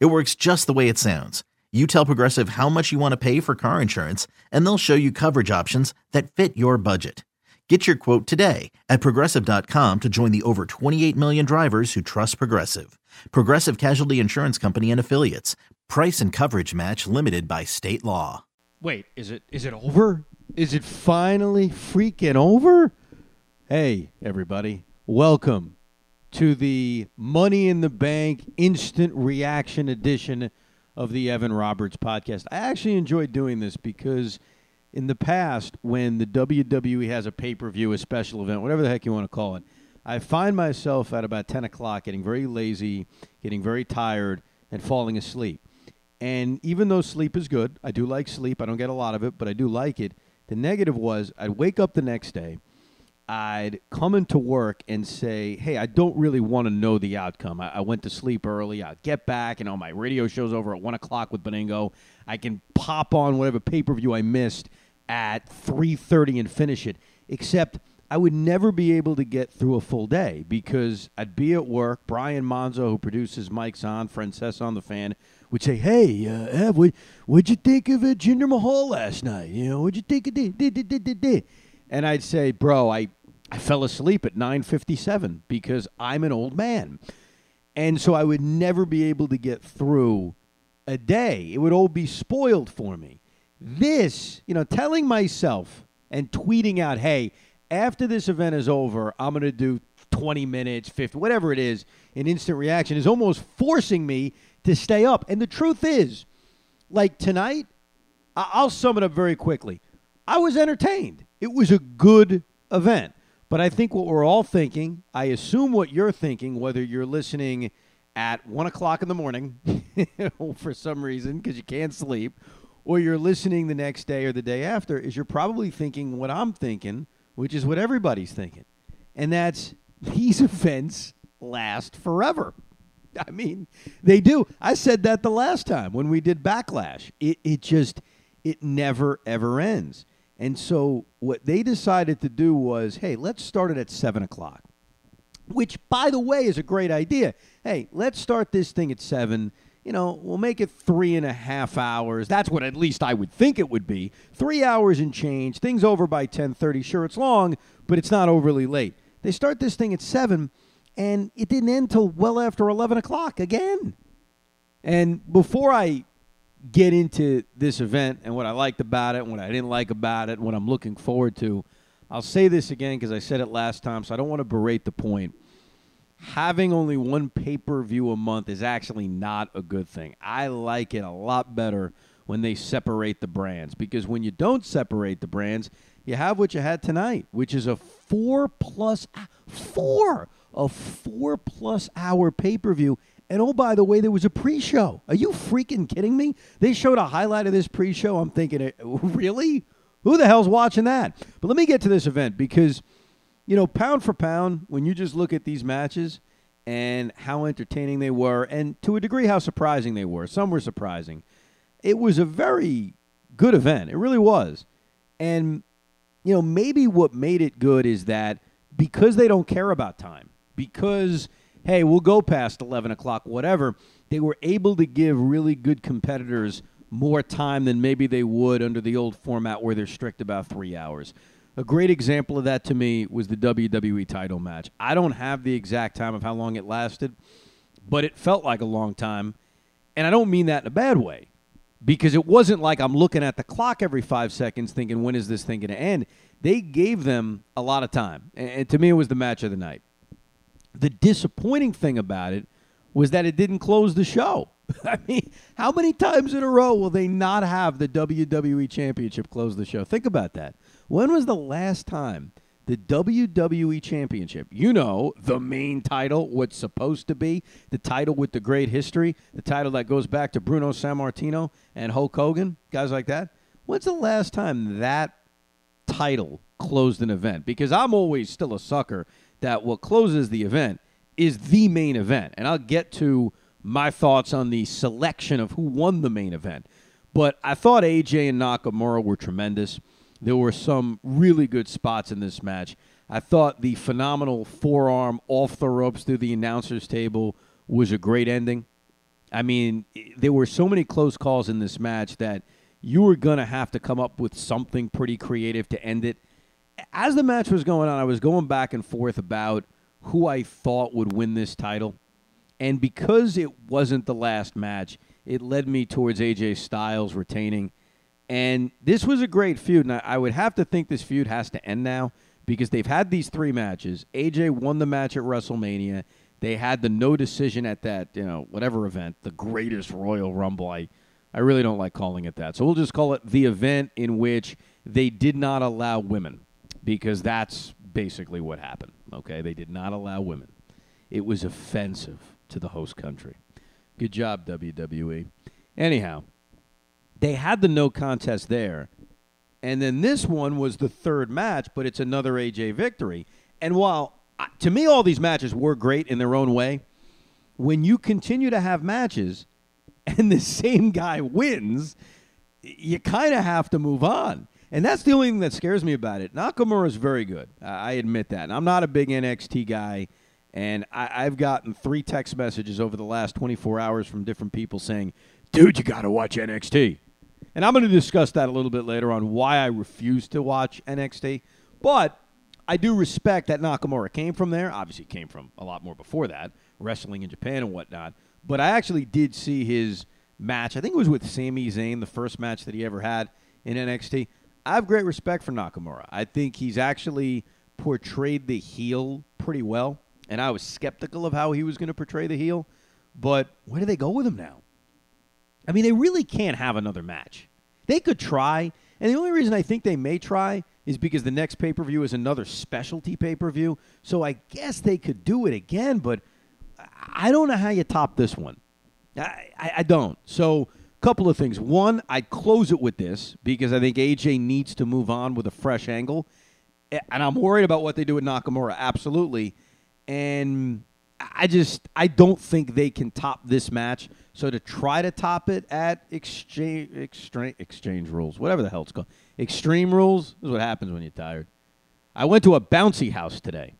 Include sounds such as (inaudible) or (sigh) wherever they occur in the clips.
It works just the way it sounds. You tell Progressive how much you want to pay for car insurance, and they'll show you coverage options that fit your budget. Get your quote today at progressive.com to join the over 28 million drivers who trust Progressive. Progressive Casualty Insurance Company and Affiliates. Price and coverage match limited by state law. Wait, is it is it over? Is it finally freaking over? Hey, everybody. Welcome to the Money in the Bank instant reaction edition of the Evan Roberts podcast. I actually enjoy doing this because in the past, when the WWE has a pay per view, a special event, whatever the heck you want to call it, I find myself at about 10 o'clock getting very lazy, getting very tired, and falling asleep. And even though sleep is good, I do like sleep. I don't get a lot of it, but I do like it. The negative was I'd wake up the next day I'd come into work and say, "Hey, I don't really want to know the outcome. I, I went to sleep early. I get back, and all my radio show's over at one o'clock with Benigno. I can pop on whatever pay per view I missed at three thirty and finish it. Except I would never be able to get through a full day because I'd be at work. Brian Monzo, who produces Mike's on, Francesa on the fan, would say, "Hey, uh, Ev, what, what'd you think of uh, Jinder Mahal last night? You know, what'd you think of it?" And I'd say, bro, I, I fell asleep at 9.57 because I'm an old man. And so I would never be able to get through a day. It would all be spoiled for me. This, you know, telling myself and tweeting out, hey, after this event is over, I'm going to do 20 minutes, 50, whatever it is, an instant reaction is almost forcing me to stay up. And the truth is, like tonight, I'll sum it up very quickly. I was entertained. It was a good event. But I think what we're all thinking, I assume what you're thinking, whether you're listening at one o'clock in the morning (laughs) for some reason because you can't sleep, or you're listening the next day or the day after, is you're probably thinking what I'm thinking, which is what everybody's thinking. And that's these (laughs) events last forever. I mean, they do. I said that the last time when we did Backlash. It, it just, it never, ever ends. And so what they decided to do was, hey, let's start it at seven o'clock. Which, by the way, is a great idea. Hey, let's start this thing at seven. You know, we'll make it three and a half hours. That's what at least I would think it would be. Three hours and change. Things over by ten thirty. Sure, it's long, but it's not overly late. They start this thing at seven, and it didn't end till well after eleven o'clock again. And before I get into this event and what I liked about it and what I didn't like about it what I'm looking forward to. I'll say this again because I said it last time, so I don't want to berate the point. Having only one pay per view a month is actually not a good thing. I like it a lot better when they separate the brands because when you don't separate the brands, you have what you had tonight, which is a four plus ah, four a four plus hour pay per view and oh, by the way, there was a pre show. Are you freaking kidding me? They showed a highlight of this pre show. I'm thinking, eh, (laughs) really? Who the hell's watching that? But let me get to this event because, you know, pound for pound, when you just look at these matches and how entertaining they were, and to a degree, how surprising they were, some were surprising. It was a very good event. It really was. And, you know, maybe what made it good is that because they don't care about time, because hey, we'll go past 11 o'clock, whatever, they were able to give really good competitors more time than maybe they would under the old format where they're strict about three hours. A great example of that to me was the WWE title match. I don't have the exact time of how long it lasted, but it felt like a long time. And I don't mean that in a bad way because it wasn't like I'm looking at the clock every five seconds thinking, when is this thing going to end? They gave them a lot of time. And to me, it was the match of the night. The disappointing thing about it was that it didn't close the show. (laughs) I mean, how many times in a row will they not have the WWE Championship close the show? Think about that. When was the last time the WWE Championship. You know, the main title, what's supposed to be the title with the great history, the title that goes back to Bruno Sammartino and Hulk Hogan, guys like that. When's the last time that title closed an event? Because I'm always still a sucker that what closes the event is the main event. And I'll get to my thoughts on the selection of who won the main event. But I thought AJ and Nakamura were tremendous. There were some really good spots in this match. I thought the phenomenal forearm off the ropes through the announcer's table was a great ending. I mean, there were so many close calls in this match that you were going to have to come up with something pretty creative to end it. As the match was going on, I was going back and forth about who I thought would win this title. And because it wasn't the last match, it led me towards AJ Styles retaining. And this was a great feud. And I would have to think this feud has to end now because they've had these three matches. AJ won the match at WrestleMania. They had the no decision at that, you know, whatever event, the greatest Royal Rumble. I, I really don't like calling it that. So we'll just call it the event in which they did not allow women because that's basically what happened. Okay. They did not allow women. It was offensive to the host country. Good job, WWE. Anyhow, they had the no contest there. And then this one was the third match, but it's another AJ victory. And while to me all these matches were great in their own way, when you continue to have matches (laughs) and the same guy wins, you kind of have to move on. And that's the only thing that scares me about it. Nakamura is very good. I admit that. And I'm not a big NXT guy. And I, have gotten three text messages over the last 24 hours from different people saying, dude, you got to watch NXT. And I'm going to discuss that a little bit later on why I refuse to watch NXT. But I do respect that Nakamura came from there. Obviously, came from a lot more before that, wrestling in Japan and whatnot. But I actually did see his match. I think it was with Sami Zayn, the first match that he ever had in NXT. I have great respect for Nakamura. I think he's actually portrayed the heel pretty well and I was skeptical of how he was going to portray the heel. But where do they go with him now? I mean, they really can't have another match. They could try, and the only reason I think they may try is because the next pay per view is another specialty pay per view. So I guess they could do it again, but I don't know how you top this one. I, I, I don't. So, couple of things. One, I'd close it with this because I think AJ needs to move on with a fresh angle. And I'm worried about what they do with Nakamura, absolutely and I just I don't think they can top this match. So to try to top it at exchange exchange, exchange rules, whatever the hell it's called, extreme rules is what happens when you're tired. I went to a bouncy house today.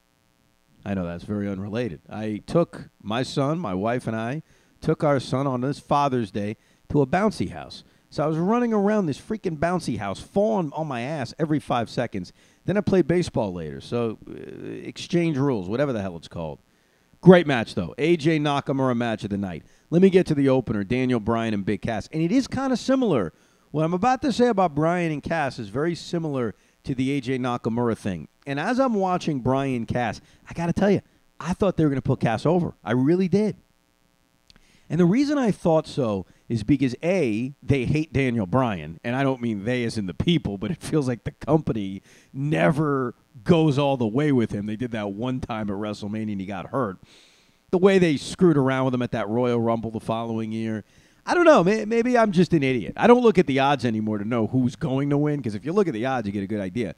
I know that's very unrelated. I took my son, my wife, and I took our son on this Father's Day to a bouncy house. So I was running around this freaking bouncy house, falling on my ass every five seconds. Then I played baseball later. So uh, exchange rules, whatever the hell it's called. Great match, though. AJ Nakamura match of the night. Let me get to the opener Daniel Bryan and Big Cass. And it is kind of similar. What I'm about to say about Bryan and Cass is very similar to the AJ Nakamura thing. And as I'm watching Bryan Cass, I got to tell you, I thought they were going to put Cass over. I really did. And the reason I thought so is because A, they hate Daniel Bryan. And I don't mean they as in the people, but it feels like the company never goes all the way with him. They did that one time at WrestleMania and he got hurt. The way they screwed around with him at that Royal Rumble the following year. I don't know. Maybe I'm just an idiot. I don't look at the odds anymore to know who's going to win because if you look at the odds, you get a good idea.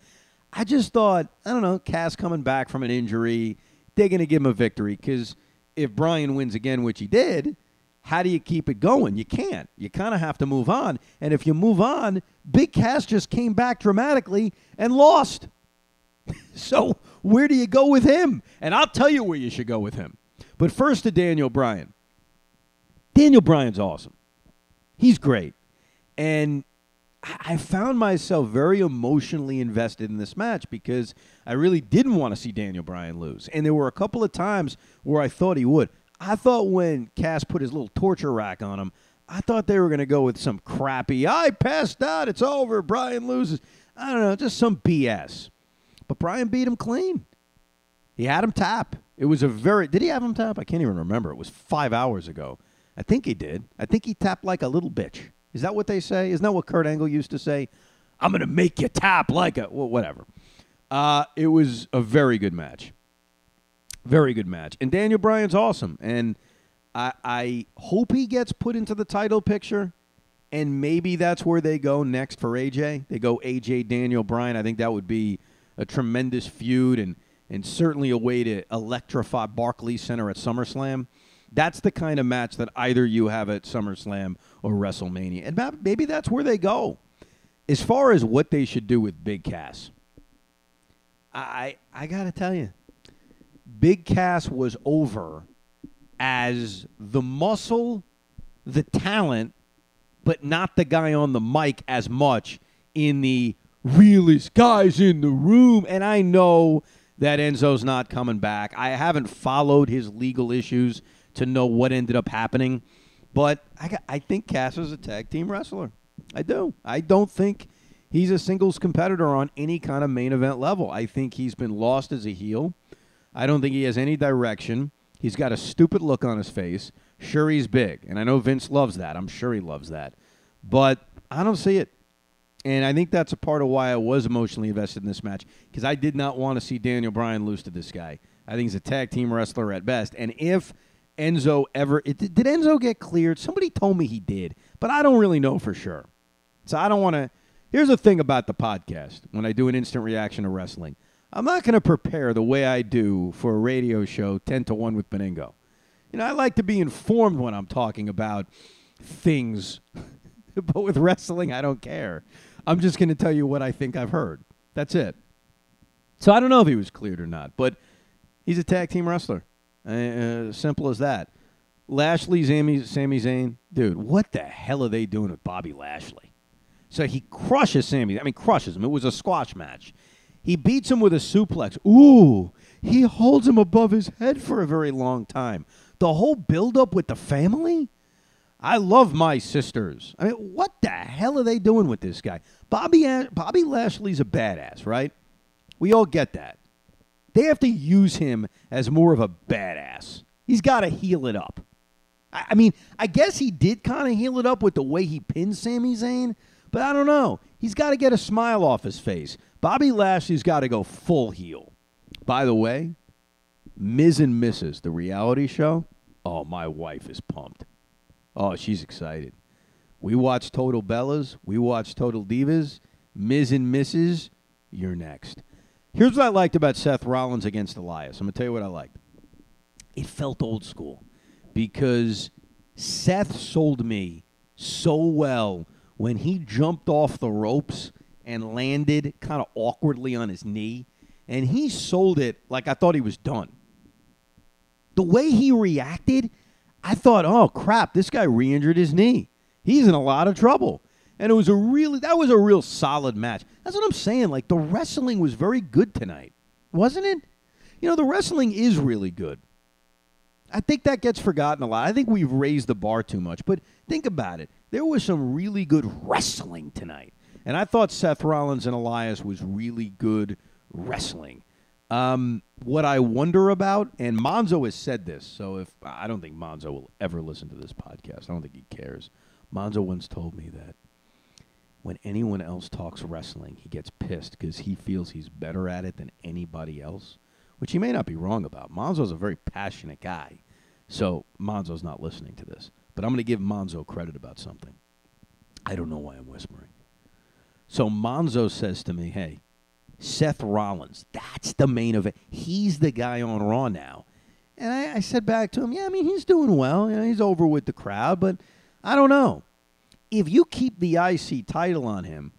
I just thought, I don't know, Cass coming back from an injury, they're going to give him a victory because if Bryan wins again, which he did, how do you keep it going? You can't. You kind of have to move on. And if you move on, Big Cass just came back dramatically and lost. (laughs) so where do you go with him? And I'll tell you where you should go with him. But first to Daniel Bryan. Daniel Bryan's awesome. He's great. And I found myself very emotionally invested in this match because I really didn't want to see Daniel Bryan lose. And there were a couple of times where I thought he would. I thought when Cass put his little torture rack on him, I thought they were going to go with some crappy, I passed out, it's over, Bryan loses. I don't know, just some BS. But Bryan beat him clean. He had him tap. It was a very, did he have him tap? I can't even remember. It was five hours ago. I think he did. I think he tapped like a little bitch. Is that what they say? Isn't that what Kurt Angle used to say? I'm going to make you tap like a, well, whatever. Uh, it was a very good match. Very good match. And Daniel Bryan's awesome. And I, I hope he gets put into the title picture. And maybe that's where they go next for AJ. They go AJ Daniel Bryan. I think that would be a tremendous feud and, and certainly a way to electrify Barclays Center at SummerSlam. That's the kind of match that either you have at SummerSlam or WrestleMania. And maybe that's where they go. As far as what they should do with Big Cass, I I got to tell you, Big Cass was over as the muscle, the talent, but not the guy on the mic as much in the realest guys in the room. And I know that Enzo's not coming back. I haven't followed his legal issues to know what ended up happening. But I, got, I think Cass is a tag team wrestler. I do. I don't think he's a singles competitor on any kind of main event level. I think he's been lost as a heel. I don't think he has any direction. He's got a stupid look on his face. Sure, he's big. And I know Vince loves that. I'm sure he loves that. But I don't see it. And I think that's a part of why I was emotionally invested in this match because I did not want to see Daniel Bryan lose to this guy. I think he's a tag team wrestler at best. And if Enzo ever it, did Enzo get cleared? Somebody told me he did, but I don't really know for sure. So I don't want to. Here's the thing about the podcast when I do an instant reaction to wrestling. I'm not going to prepare the way I do for a radio show 10 to 1 with Benigno. You know, I like to be informed when I'm talking about things, (laughs) but with wrestling, I don't care. I'm just going to tell you what I think I've heard. That's it. So I don't know if he was cleared or not, but he's a tag team wrestler. Uh, simple as that. Lashley, Sami, Sami Zayn, dude, what the hell are they doing with Bobby Lashley? So he crushes Sami. I mean, crushes him. It was a squash match. He beats him with a suplex. Ooh, he holds him above his head for a very long time. The whole build-up with the family. I love my sisters. I mean, what the hell are they doing with this guy? Bobby Bobby Lashley's a badass, right? We all get that. They have to use him as more of a badass. He's got to heal it up. I, I mean, I guess he did kind of heal it up with the way he pinned Sami Zayn, but I don't know. He's got to get a smile off his face. Bobby Lashley's got to go full heel. By the way, Miz and Mrs., the reality show, oh, my wife is pumped. Oh, she's excited. We watch Total Bellas. We watch Total Divas. Miz and Mrs., you're next. Here's what I liked about Seth Rollins against Elias. I'm going to tell you what I liked. It felt old school because Seth sold me so well when he jumped off the ropes and landed kind of awkwardly on his knee. And he sold it like I thought he was done. The way he reacted, I thought, oh crap, this guy re injured his knee. He's in a lot of trouble and it was a really that was a real solid match. That's what I'm saying. Like the wrestling was very good tonight, wasn't it? You know, the wrestling is really good. I think that gets forgotten a lot. I think we've raised the bar too much. But think about it. There was some really good wrestling tonight. And I thought Seth Rollins and Elias was really good wrestling. Um, what I wonder about, and Monzo has said this, so if I don't think Monzo will ever listen to this podcast, I don't think he cares. Monzo once told me that when anyone else talks wrestling, he gets pissed because he feels he's better at it than anybody else, which he may not be wrong about. Monzo's a very passionate guy, so Monzo's not listening to this. But I'm going to give Monzo credit about something. I don't know why I'm whispering. So Monzo says to me, hey, Seth Rollins, that's the main event. He's the guy on Raw now. And I, I said back to him, yeah, I mean, he's doing well. You know, he's over with the crowd, but I don't know if you keep the IC title on him,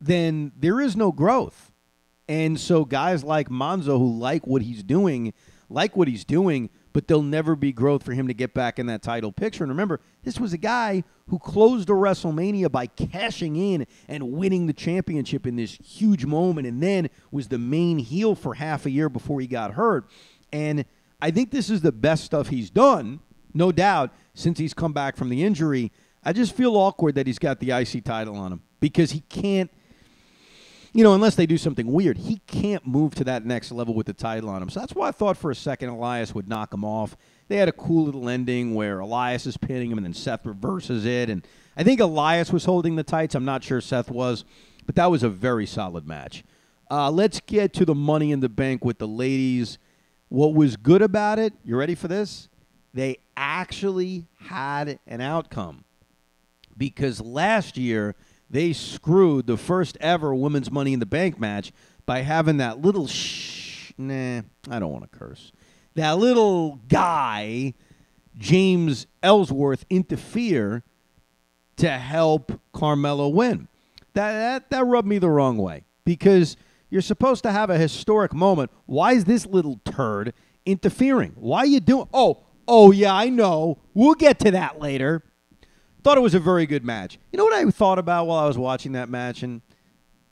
then there is no growth. And so guys like Monzo who like what he's doing, like what he's doing, but there'll never be growth for him to get back in that title picture. And remember, this was a guy who closed a WrestleMania by cashing in and winning the championship in this huge moment and then was the main heel for half a year before he got hurt. And I think this is the best stuff he's done, no doubt, since he's come back from the injury. I just feel awkward that he's got the IC title on him because he can't, you know, unless they do something weird, he can't move to that next level with the title on him. So that's why I thought for a second Elias would knock him off. They had a cool little ending where Elias is pinning him and then Seth reverses it. And I think Elias was holding the tights. I'm not sure Seth was, but that was a very solid match. Uh, let's get to the money in the bank with the ladies. What was good about it? You ready for this? They actually had an outcome because last year they screwed the first ever women's Money in the Bank match by having that little shh. Nah, I don't want to curse. That little guy, James Ellsworth, interfere to help Carmella win. That, that that rubbed me the wrong way because you're supposed to have a historic moment. Why is this little turd interfering? Why are you doing? Oh, oh yeah, I know. We'll get to that later. Thought it was a very good match. You know what I thought about while I was watching that match, and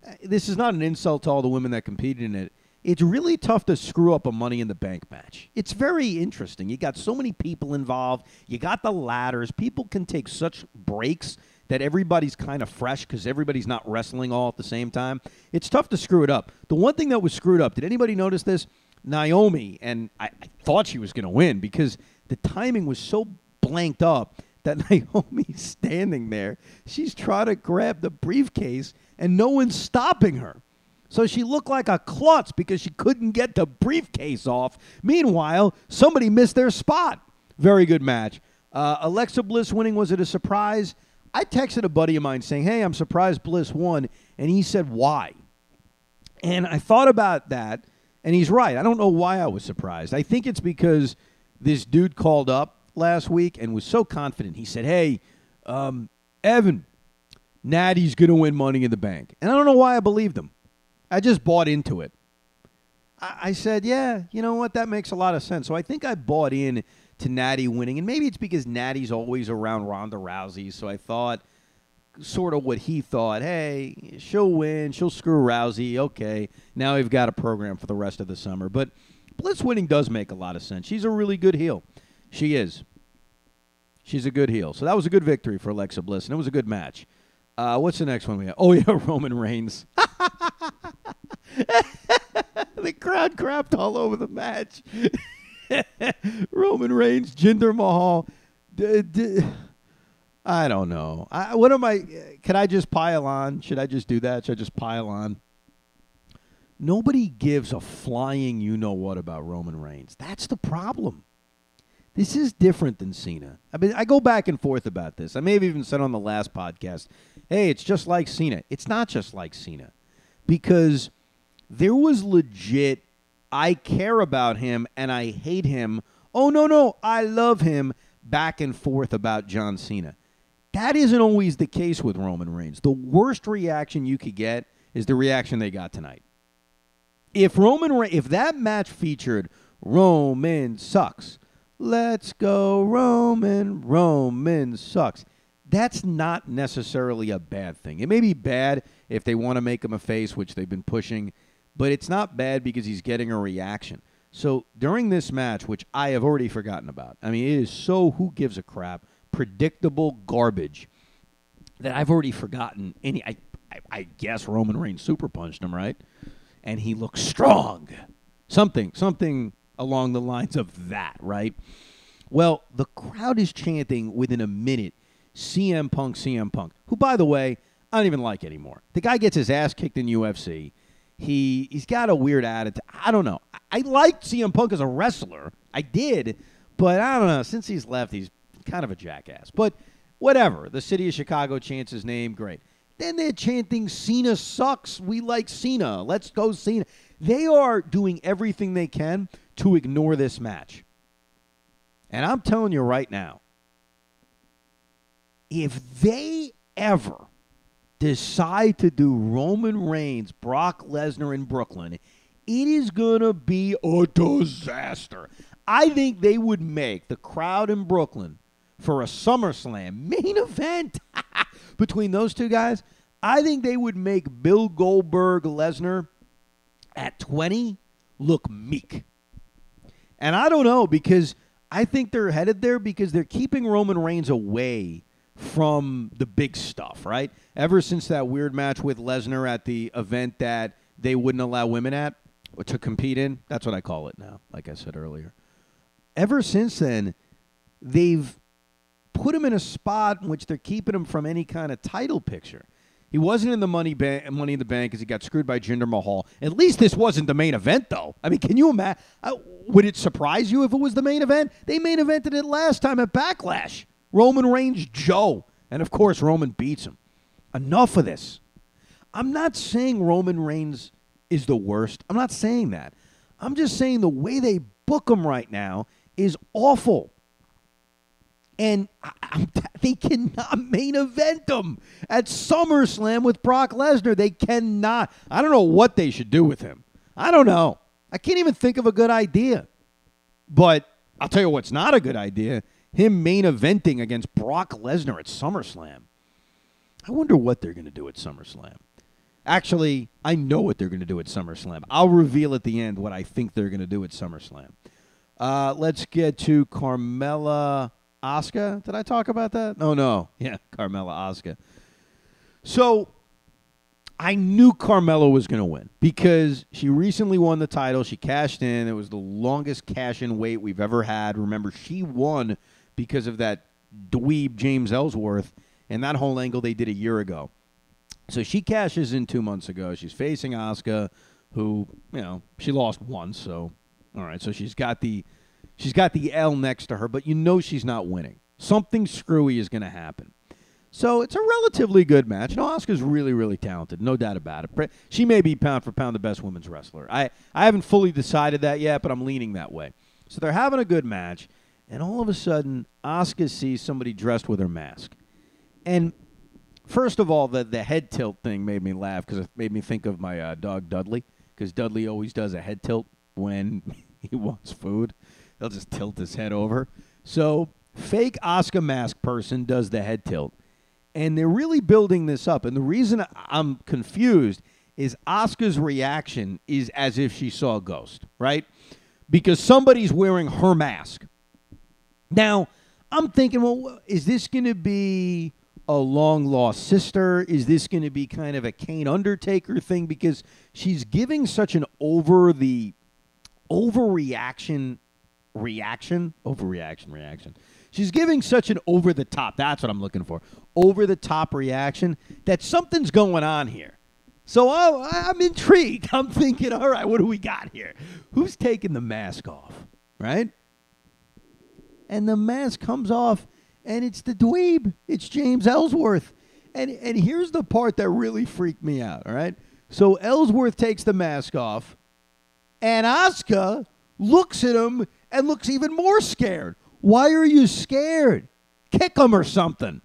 uh, this is not an insult to all the women that competed in it. It's really tough to screw up a Money in the Bank match. It's very interesting. You got so many people involved. You got the ladders. People can take such breaks that everybody's kind of fresh because everybody's not wrestling all at the same time. It's tough to screw it up. The one thing that was screwed up, did anybody notice this? Naomi, and I, I thought she was going to win because the timing was so blanked up that (laughs) Naomi's standing there. She's trying to grab the briefcase, and no one's stopping her. So she looked like a klutz because she couldn't get the briefcase off. Meanwhile, somebody missed their spot. Very good match. Uh, Alexa Bliss winning, was it a surprise? I texted a buddy of mine saying, Hey, I'm surprised Bliss won. And he said, Why? And I thought about that, and he's right. I don't know why I was surprised. I think it's because this dude called up last week and was so confident. He said, Hey, um, Evan, Natty's going to win money in the bank. And I don't know why I believed him. I just bought into it. I, I said, Yeah, you know what? That makes a lot of sense. So I think I bought in to Natty winning. And maybe it's because Natty's always around Ronda Rousey. So I thought sort of what he thought. Hey, she'll win. She'll screw Rousey. Okay. Now we've got a program for the rest of the summer. But Bliss winning does make a lot of sense. She's a really good heel. She is. She's a good heel. So that was a good victory for Alexa Bliss, and it was a good match. Uh, what's the next one we have? Oh, yeah, (laughs) Roman Reigns. (laughs) (laughs) the crowd crapped all over the match. (laughs) Roman Reigns, Jinder Mahal. D- d- I don't know. I, what am I? Can I just pile on? Should I just do that? Should I just pile on? Nobody gives a flying you know what about Roman Reigns. That's the problem. This is different than Cena. I mean, I go back and forth about this. I may have even said on the last podcast, hey, it's just like Cena. It's not just like Cena because there was legit, I care about him and I hate him. Oh, no, no, I love him back and forth about John Cena. That isn't always the case with Roman Reigns. The worst reaction you could get is the reaction they got tonight. If Roman Re- if that match featured Roman sucks, let's go Roman, Roman sucks. That's not necessarily a bad thing. It may be bad if they want to make him a face, which they've been pushing, but it's not bad because he's getting a reaction. So during this match, which I have already forgotten about, I mean, it is so who gives a crap, predictable garbage that I've already forgotten any. I, I, I guess Roman Reigns super punched him, right? And he looks strong. Something, something along the lines of that, right? Well, the crowd is chanting within a minute CM Punk, CM Punk, who, by the way, I don't even like anymore. The guy gets his ass kicked in UFC. He he's got a weird attitude. I don't know. I, I liked CM Punk as a wrestler. I did, but I don't know. Since he's left, he's kind of a jackass. But whatever. The city of Chicago chants his name. Great. Then they're chanting Cena sucks. We like Cena. Let's go Cena. They are doing everything they can to ignore this match. And I'm telling you right now, if they ever decide to do Roman Reigns, Brock Lesnar in Brooklyn, it is going to be a disaster. I think they would make the crowd in Brooklyn for a SummerSlam main (laughs) event (laughs) between those two guys. I think they would make Bill Goldberg Lesnar at 20 look meek. And I don't know because I think they're headed there because they're keeping Roman Reigns away from the big stuff, right? Ever since that weird match with Lesnar at the event that they wouldn't allow women at or to compete in, that's what I call it now, like I said earlier. Ever since then, they've put him in a spot in which they're keeping him from any kind of title picture. He wasn't in the money ba- money in the bank because he got screwed by Jinder Mahal. At least this wasn't the main event, though. I mean, can you imagine? Uh, would it surprise you if it was the main event? They main evented it last time at Backlash. Roman Reigns, Joe, and of course Roman beats him. Enough of this. I'm not saying Roman Reigns is the worst. I'm not saying that. I'm just saying the way they book him right now is awful and I, I, (laughs) they cannot main event them at SummerSlam with Brock Lesnar. They cannot. I don't know what they should do with him. I don't know. I can't even think of a good idea. But I'll tell you what's not a good idea him main eventing against Brock Lesnar at SummerSlam. I wonder what they're going to do at SummerSlam. Actually, I know what they're going to do at SummerSlam. I'll reveal at the end what I think they're going to do at SummerSlam. Uh, let's get to Carmella Asuka. Did I talk about that? Oh no. (laughs) Yeah, Carmella Asuka. So I knew Carmella was going to win because she recently won the title. She cashed in. It was the longest cash in wait we've ever had. Remember, she won because of that dweeb James Ellsworth and that whole angle they did a year ago. So she cashes in two months ago. She's facing Asuka, who you know she lost once. So all right, so she's got the She's got the L next to her, but you know she's not winning. Something screwy is going to happen. So it's a relatively good match. No, Asuka's really, really talented, no doubt about it. She may be pound for pound the best women's wrestler. I, I haven't fully decided that yet, but I'm leaning that way. So they're having a good match, and all of a sudden, Asuka sees somebody dressed with her mask. And first of all, the, the head tilt thing made me laugh because it made me think of my uh, dog Dudley, because Dudley always does a head tilt when (laughs) he wants food. He'll just tilt his head over. So, fake Asuka mask person does the head tilt. And they're really building this up. And the reason I'm confused is Asuka's reaction is as if she saw a ghost, right? Because somebody's wearing her mask. Now, I'm thinking, well, is this going to be a long lost sister? Is this going to be kind of a Kane Undertaker thing? Because she's giving such an over the overreaction reaction, overreaction, reaction. She's giving such an over the top, that's what I'm looking for, over the top reaction that something's going on here. So I, I'm intrigued. (laughs) I'm thinking, all right, what do we got here? Who's taking the mask off, right? And the mask comes off, and it's the dweeb. It's James Ellsworth. And, and here's the part that really freaked me out, all right? So Ellsworth takes the mask off, and Asuka looks at him and looks even more scared. Why are you scared? Kick him or something.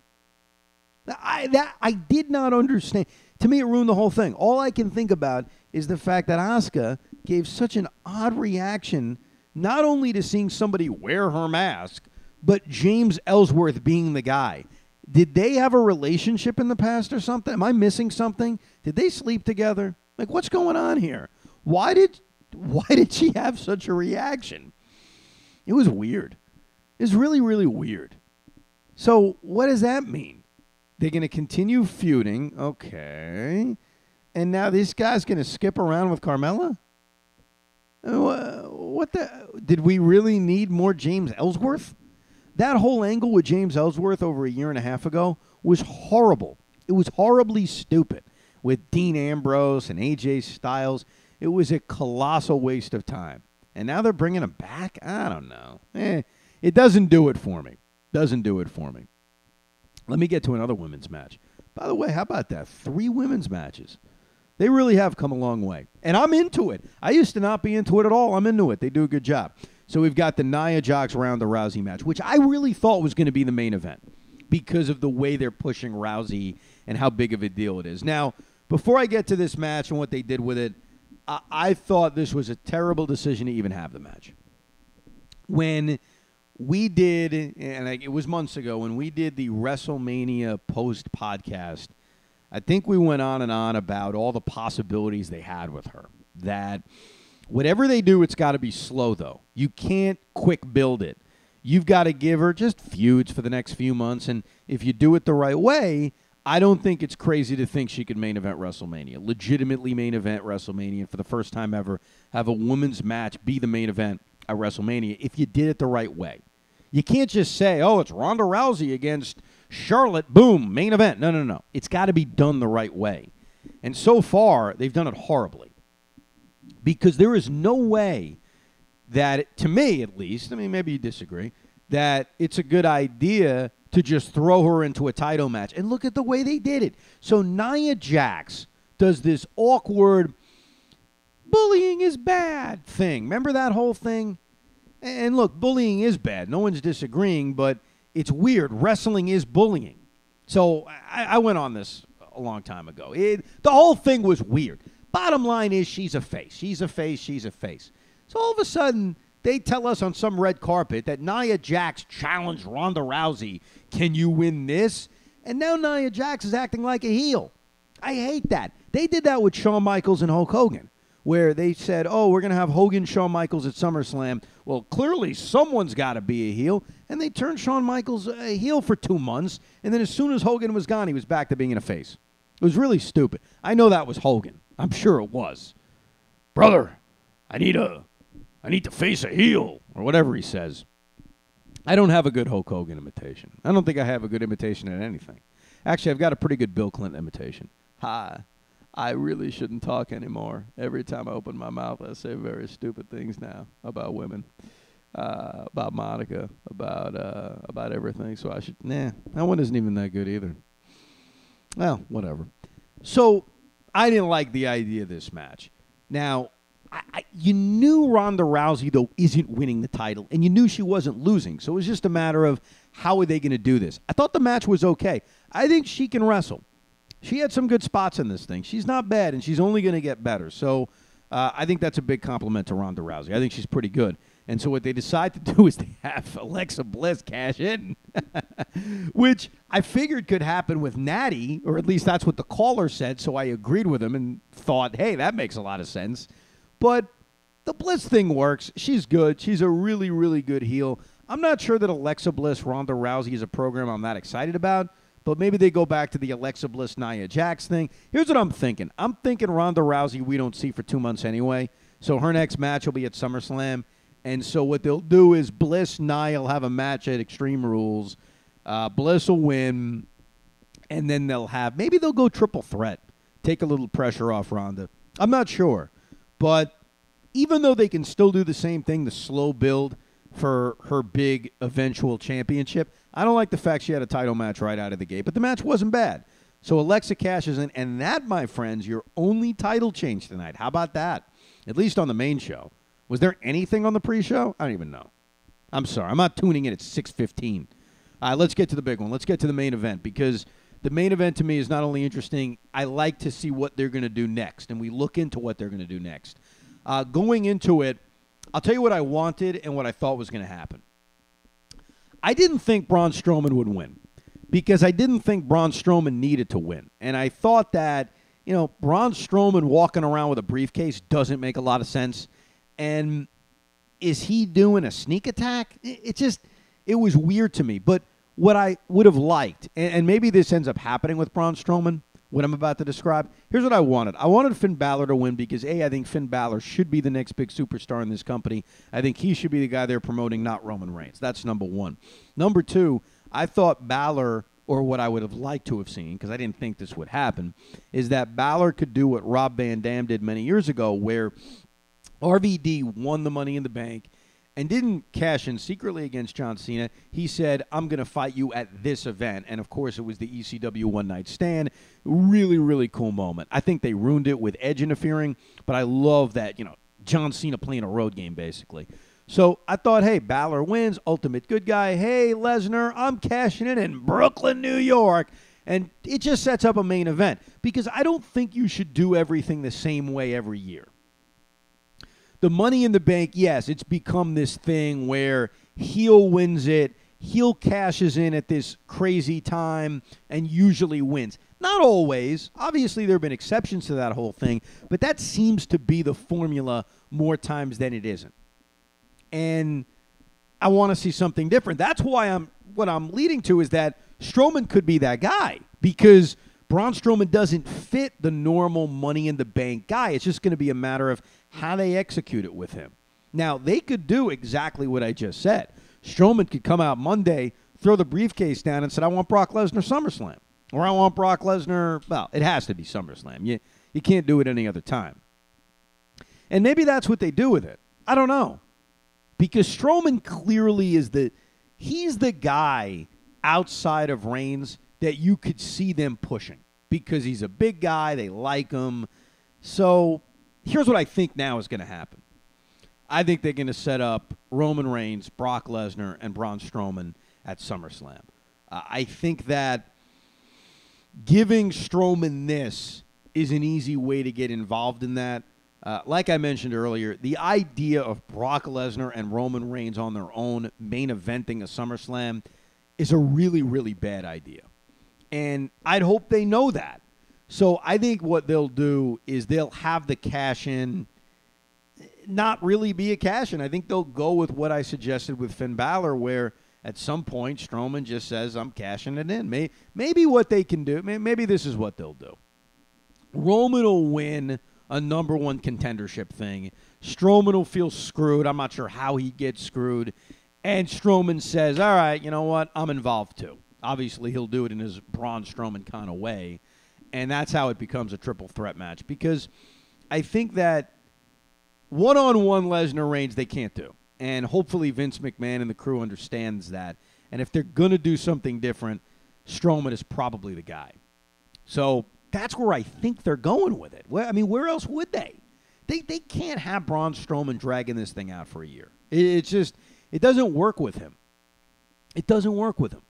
I that I did not understand. To me, it ruined the whole thing. All I can think about is the fact that Asuka gave such an odd reaction, not only to seeing somebody wear her mask, but James Ellsworth being the guy. Did they have a relationship in the past or something? Am I missing something? Did they sleep together? Like, what's going on here? Why did (laughs) why did she have such a reaction? It was weird. It was really, really weird. So, what does that mean? They're going to continue feuding. Okay. And now this guy's going to skip around with Carmella? What the? Did we really need more James Ellsworth? That whole angle with James Ellsworth over a year and a half ago was horrible. It was horribly stupid with Dean Ambrose and AJ Styles. It was a colossal waste of time and now they're bringing him back. I don't know. Eh, it doesn't do it for me. Doesn't do it for me. Let me get to another women's match. By the way, how about that? Three women's matches. They really have come a long way. And I'm into it. I used to not be into it at all. I'm into it. They do a good job. So we've got the Nia Jax Ronda Rousey match, which I really thought was going to be the main event because of the way they're pushing Rousey and how big of a deal it is. Now, before I get to this match and what they did with it, I, I thought this was a terrible decision to even have the match. When we did, and it was months ago, when we did the WrestleMania post podcast, I think we went on and on about all the possibilities they had with her. That whatever they do, it's got to be slow, though. You can't quick build it. You've got to give her just feuds for the next few months. And if you do it the right way, I don't think it's crazy to think she could main event WrestleMania, legitimately main event WrestleMania for the first time ever. Have a women's match be the main event at WrestleMania if you did it the right way. You can't just say, "Oh, it's Ronda Rousey against Charlotte, boom, main event. No, no, no. It's got to be done the right way. And so far, they've done it horribly. Because there is no way that, to me at least, I mean, maybe you disagree, that it's a good idea to just throw her into a title match. And look at the way they did it. So Nia Jax does this awkward bullying is bad thing. Remember that whole thing? And look, bullying is bad. No one's disagreeing, but it's weird. Wrestling is bullying. So I, I went on this a long time ago. It, the whole thing was weird. Bottom line is she's a face. She's a face. She's a face. So all of a sudden, they tell us on some red carpet that Nia Jax challenged Ronda Rousey. Can you win this? And now Nia Jax is acting like a heel. I hate that. They did that with Shawn Michaels and Hulk Hogan, where they said, oh, we're going to have Hogan, Shawn Michaels at SummerSlam. Well, clearly someone's got to be a heel. And they turned Shawn Michaels a heel for two months. And then as soon as Hogan was gone, he was back to being in a face. It was really stupid. I know that was Hogan. I'm sure it was. Brother, I need a I need to face a heel or whatever he says. I don't have a good Hulk Hogan imitation. I don't think I have a good imitation at anything. Actually, I've got a pretty good Bill Clinton imitation. Hi. I really shouldn't talk anymore. Every time I open my mouth, I say very stupid things now about women, uh, about Monica, about uh, about everything. So I should. Nah, that one isn't even that good either. Well, whatever. So I didn't like the idea of this match. Now, I, I, you knew Ronda Rousey though isn't winning the title, and you knew she wasn't losing. So it was just a matter of how are they going to do this. I thought the match was okay. I think she can wrestle. She had some good spots in this thing. She's not bad, and she's only going to get better. So uh, I think that's a big compliment to Ronda Rousey. I think she's pretty good. And so what they decide to (laughs) do is they have Alexa Bliss cash in, (laughs) which I figured could happen with Natty, or at least that's what the caller said. So I agreed with him and thought, hey, that makes a lot of sense. But the Bliss thing works. She's good. She's a really, really good heel. I'm not sure that Alexa Bliss, Ronda Rousey is a program I'm that excited about, but maybe they go back to the Alexa Bliss, Nia Jax thing. Here's what I'm thinking I'm thinking Ronda Rousey we don't see for two months anyway. So her next match will be at SummerSlam. And so what they'll do is Bliss, Nia will have a match at Extreme Rules. Uh, Bliss will win. And then they'll have, maybe they'll go triple threat. Take a little pressure off Ronda. I'm not sure. But even though they can still do the same thing, the slow build for her big eventual championship, I don't like the fact she had a title match right out of the gate. But the match wasn't bad. So Alexa Cash is in, and that, my friends, your only title change tonight. How about that? At least on the main show. Was there anything on the pre-show? I don't even know. I'm sorry. I'm not tuning in at 6:15. All right, let's get to the big one. Let's get to the main event because the main event to me is not only interesting. I like to see what they're going to do next, and we look into what they're going to do next. Uh, going into it, I'll tell you what I wanted and what I thought was going to happen. I didn't think Braun Strowman would win because I didn't think Braun Strowman needed to win, and I thought that you know Braun Strowman walking around with a briefcase doesn't make a lot of sense and is he doing a sneak attack? It, just it was weird to me. But what I would have liked, and, maybe this ends up happening with Braun Strowman, what I'm about to describe. Here's what I wanted. I wanted Finn Balor to win because a I think Finn Balor should be the next big superstar in this company. I think he should be the guy they're promoting, not Roman Reigns. That's number one. Number two, I thought Balor. Or what I would have liked to have seen, because I didn't think this would happen, is that Balor could do what Rob Van Dam did many years ago, where RVD won the money in the bank and didn't cash in secretly against John Cena. He said, I'm going to fight you at this event. And of course, it was the ECW one night stand. Really, really cool moment. I think they ruined it with Edge interfering, but I love that, you know, John Cena playing a road game, basically. So I thought, hey, Balor wins, ultimate good guy. Hey, Lesnar, I'm cashing in in Brooklyn, New York. And it just sets up a main event because I don't think you should do everything the same way every year the money in the bank, yes, it's become this thing where heel wins it, heel cashes in at this crazy time, and usually wins. Not always. Obviously, there have been exceptions to that whole thing, but that seems to be the formula more times than it isn't. And I want to see something different. That's why I'm what I'm leading to is that Strowman could be that guy because Braun Strowman doesn't fit the normal money in the bank guy. It's just going to be a matter of how they execute it with him. Now, they could do exactly what I just said. Strowman could come out Monday, throw the briefcase down and said, I want Brock Lesnar SummerSlam. Or I want Brock Lesnar, well, it has to be SummerSlam. You, you can't do it any other time. And maybe that's what they do with it. I don't know. Because Strowman clearly is the he's the guy outside of Reigns that you could see them pushing because he's a big guy, they like him. So, here's what I think now is going to happen. I think they're going to set up Roman Reigns, Brock Lesnar, and Braun Strowman at SummerSlam. Uh, I think that giving Strowman this is an easy way to get involved in that. Uh, like I mentioned earlier, the idea of Brock Lesnar and Roman Reigns on their own main eventing a SummerSlam is a really, really bad idea. And I'd hope they know that. So I think what they'll do is they'll have the cash in not really be a cash in. I think they'll go with what I suggested with Finn Balor, where at some point Strowman just says, I'm cashing it in. Maybe, maybe what they can do, maybe this is what they'll do. Roman will win a number one contendership thing. Strowman will feel screwed. I'm not sure how he gets screwed. And Strowman says, All right, you know what? I'm involved too. Obviously, he'll do it in his Braun Strowman kind of way. And that's how it becomes a triple threat match because I think that one on one Lesnar Reigns, they can't do. And hopefully Vince McMahon and the crew understands that. And if they're going to do something different, Strowman is probably the guy. So that's where I think they're going with it. Well, I mean, where else would they? They, they can't have Braun Strowman dragging this thing out for a year. It, it's just, it doesn't work with him. It doesn't work with him.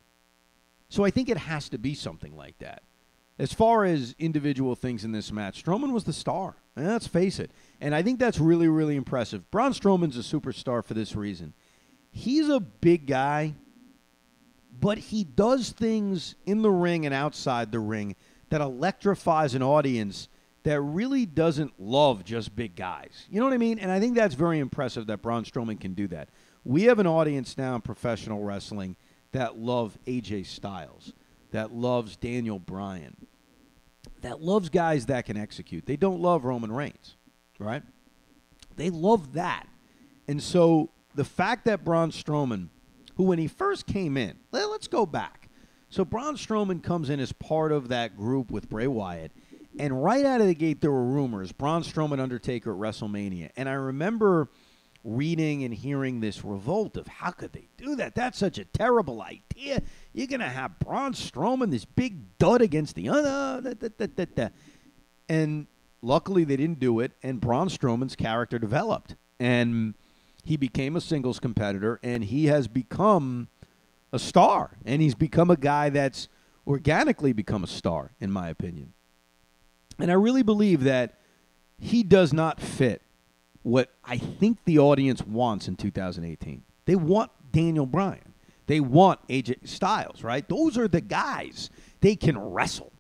So I think it has to be something like that. As far as individual things in this match, Strowman was the star. And let's face it. And I think that's really, really impressive. Braun Strowman's a superstar for this reason. He's a big guy, but he does things in the ring and outside the ring that electrifies an audience that really doesn't love just big guys. You know what I mean? And I think that's very impressive that Braun Strowman can do that. We have an audience now in professional wrestling that love AJ Styles that loves Daniel Bryan, that loves guys that can execute. They don't love Roman Reigns, right? They love that. And so the fact that Braun Strowman, who when he first came in, let's go back. So Braun Strowman comes in as part of that group with Bray Wyatt. And right out of the gate, there were rumors Braun Strowman Undertaker at WrestleMania. And I remember reading and hearing this revolt of how could they do that? That's such a terrible idea. You're going to have Braun Strowman, this big dud against the other. And luckily they didn't do it, and Braun Strowman's character developed. And he became a singles competitor, and he has become a star. And he's become a guy that's organically become a star, in my opinion. And I really believe that he does not fit what I think the audience wants in 2018. They want Daniel Bryan. They want AJ Styles, right? Those are the guys. They can wrestle.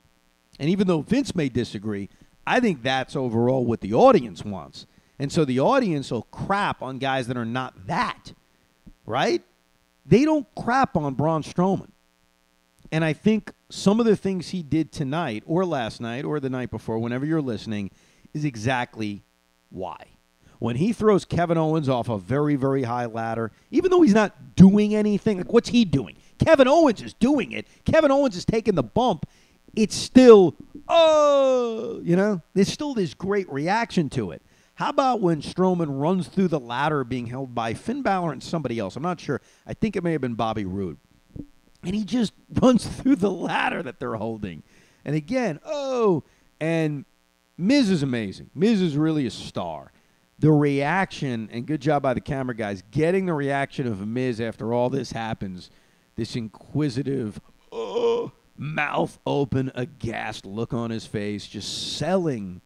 And even though Vince may disagree, I think that's overall what the audience wants. And so the audience will crap on guys that are not that, right? They don't crap on Braun Strowman. And I think some of the things he did tonight or last night or the night before, whenever you're listening, is exactly why when he throws Kevin Owens off a very, very high ladder, even though he's not doing anything, like what's he doing? Kevin Owens is doing it. Kevin Owens is taking the bump. It's still, oh, you know, there's still this great reaction to it. How about when Strowman runs through the ladder being held by Finn Balor and somebody else? I'm not sure. I think it may have been Bobby Roode. And he just (laughs) runs through the ladder that they're holding. And again, oh, and Miz is amazing. Miz is really a star the reaction, and good job by the camera guys, getting the reaction of Miz after all this happens, this inquisitive, oh, mouth open, aghast look on his face, just selling,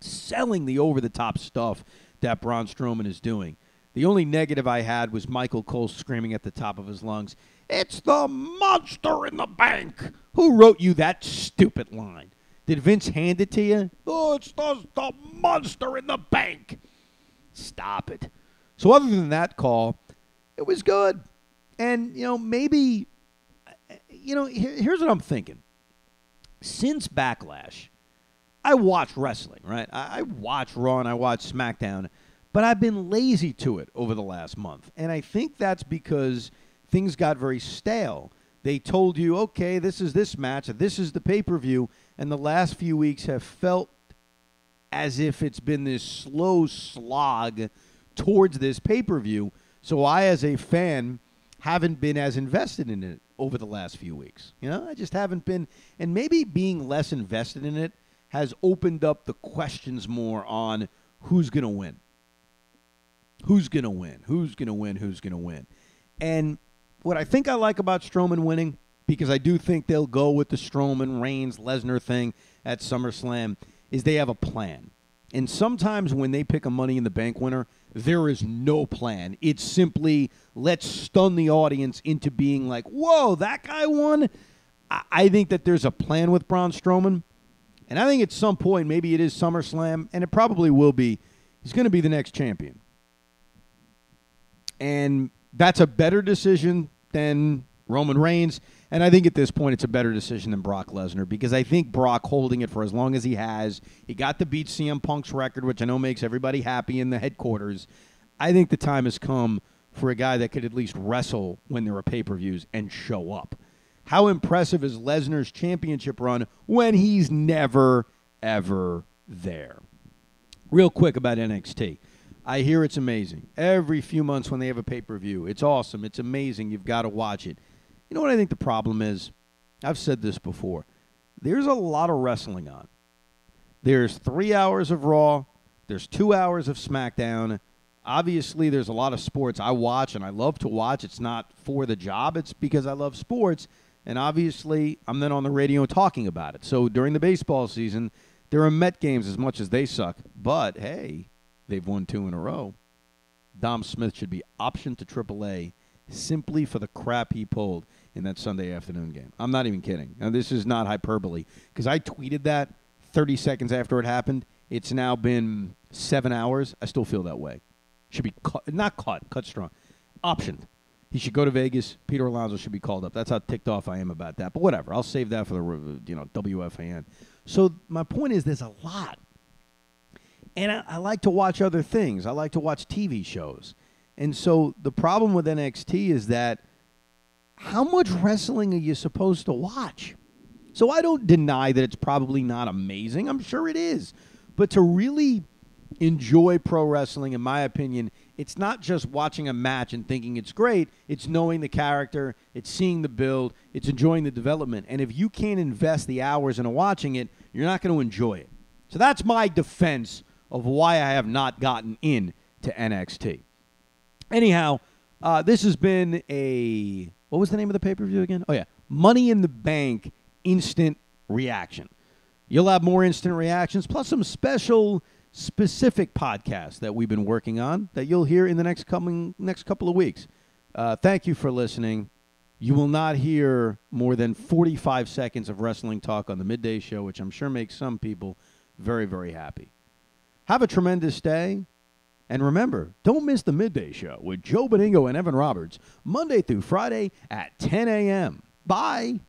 selling the over the top stuff that Braun Strowman is doing. The only negative I had was Michael Cole screaming at the top of his lungs, It's the monster in the bank! Who wrote you that stupid line? Did Vince hand it to you? Oh, it's the, the monster in the bank. Stop it. So, other than that call, it was good. And, you know, maybe, you know, here, here's what I'm thinking. Since Backlash, I watch wrestling, right? I, I watch Raw and I watch SmackDown, but I've been lazy to it over the last month. And I think that's because things got very stale. They told you, okay, this is this match, this is the pay per view, and the last few weeks have felt as if it's been this slow slog towards this pay per view. So I, as a fan, haven't been as invested in it over the last few weeks. You know, I just haven't been, and maybe being less invested in it has opened up the questions more on who's going to win. Who's going to win? Who's going to win? Who's going to win? And what I think I like about Strowman winning, because I do think they'll go with the Strowman, Reigns, Lesnar thing at SummerSlam, is they have a plan. And sometimes when they pick a Money in the Bank winner, there is no plan. It's simply let's stun the audience into being like, whoa, that guy won. I, I think that there's a plan with Braun Strowman. And I think at some point, maybe it is SummerSlam, and it probably will be, he's going to be the next champion. And that's a better decision than Roman Reigns. And I think at this point, it's a better decision than Brock Lesnar because I think Brock holding it for as long as he has, he got to beat CM Punk's record, which I know makes everybody happy in the headquarters. I think the time has come for a guy that could at least wrestle when there are pay per views and show up. How impressive is Lesnar's championship run when he's never, ever there? Real quick about NXT. I hear it's amazing. Every few months when they have a pay per view, it's awesome. It's amazing. You've got to watch it. You know what I think the problem is? I've said this before. There's a lot of wrestling on. There's three hours of Raw, there's two hours of SmackDown. Obviously, there's a lot of sports I watch and I love to watch. It's not for the job, it's because I love sports. And obviously, I'm then on the radio talking about it. So during the baseball season, there are Met games as much as they suck. But hey, they've won two in a row. Dom Smith should be optioned to AAA simply for the crap he pulled in that Sunday afternoon game. I'm not even kidding. Now, this is not hyperbole because I tweeted that 30 seconds after it happened. It's now been seven hours. I still feel that way. Should be cut, not caught, cut strong, optioned. He should go to Vegas. Peter Alonso should be called up. That's how ticked off I am about that. But whatever, I'll save that for the you know WFAN. So my point is, there's a lot, and I, I like to watch other things. I like to watch TV shows, and so the problem with NXT is that how much wrestling are you supposed to watch? So I don't deny that it's probably not amazing. I'm sure it is. But to really enjoy pro wrestling, in my opinion, it's not just watching a match and thinking it's great. It's knowing the character, it's seeing the build, it's enjoying the development. And if you can't invest the hours into watching it, you're not going to enjoy it. So that's my defense of why I have not gotten in to NXT. Anyhow, uh, this has been a what was the name of the pay per view again? Oh yeah, Money in the Bank instant reaction. You'll have more instant reactions plus some special specific podcasts that we've been working on that you'll hear in the next coming next couple of weeks. Uh, thank you for listening. You will not hear more than 45 seconds of wrestling talk on the midday show, which I'm sure makes some people very, very happy. Have a tremendous day. And remember, don't miss the midday show with Joe Benigno and Evan Roberts, Monday through Friday at 10 a.m. Bye.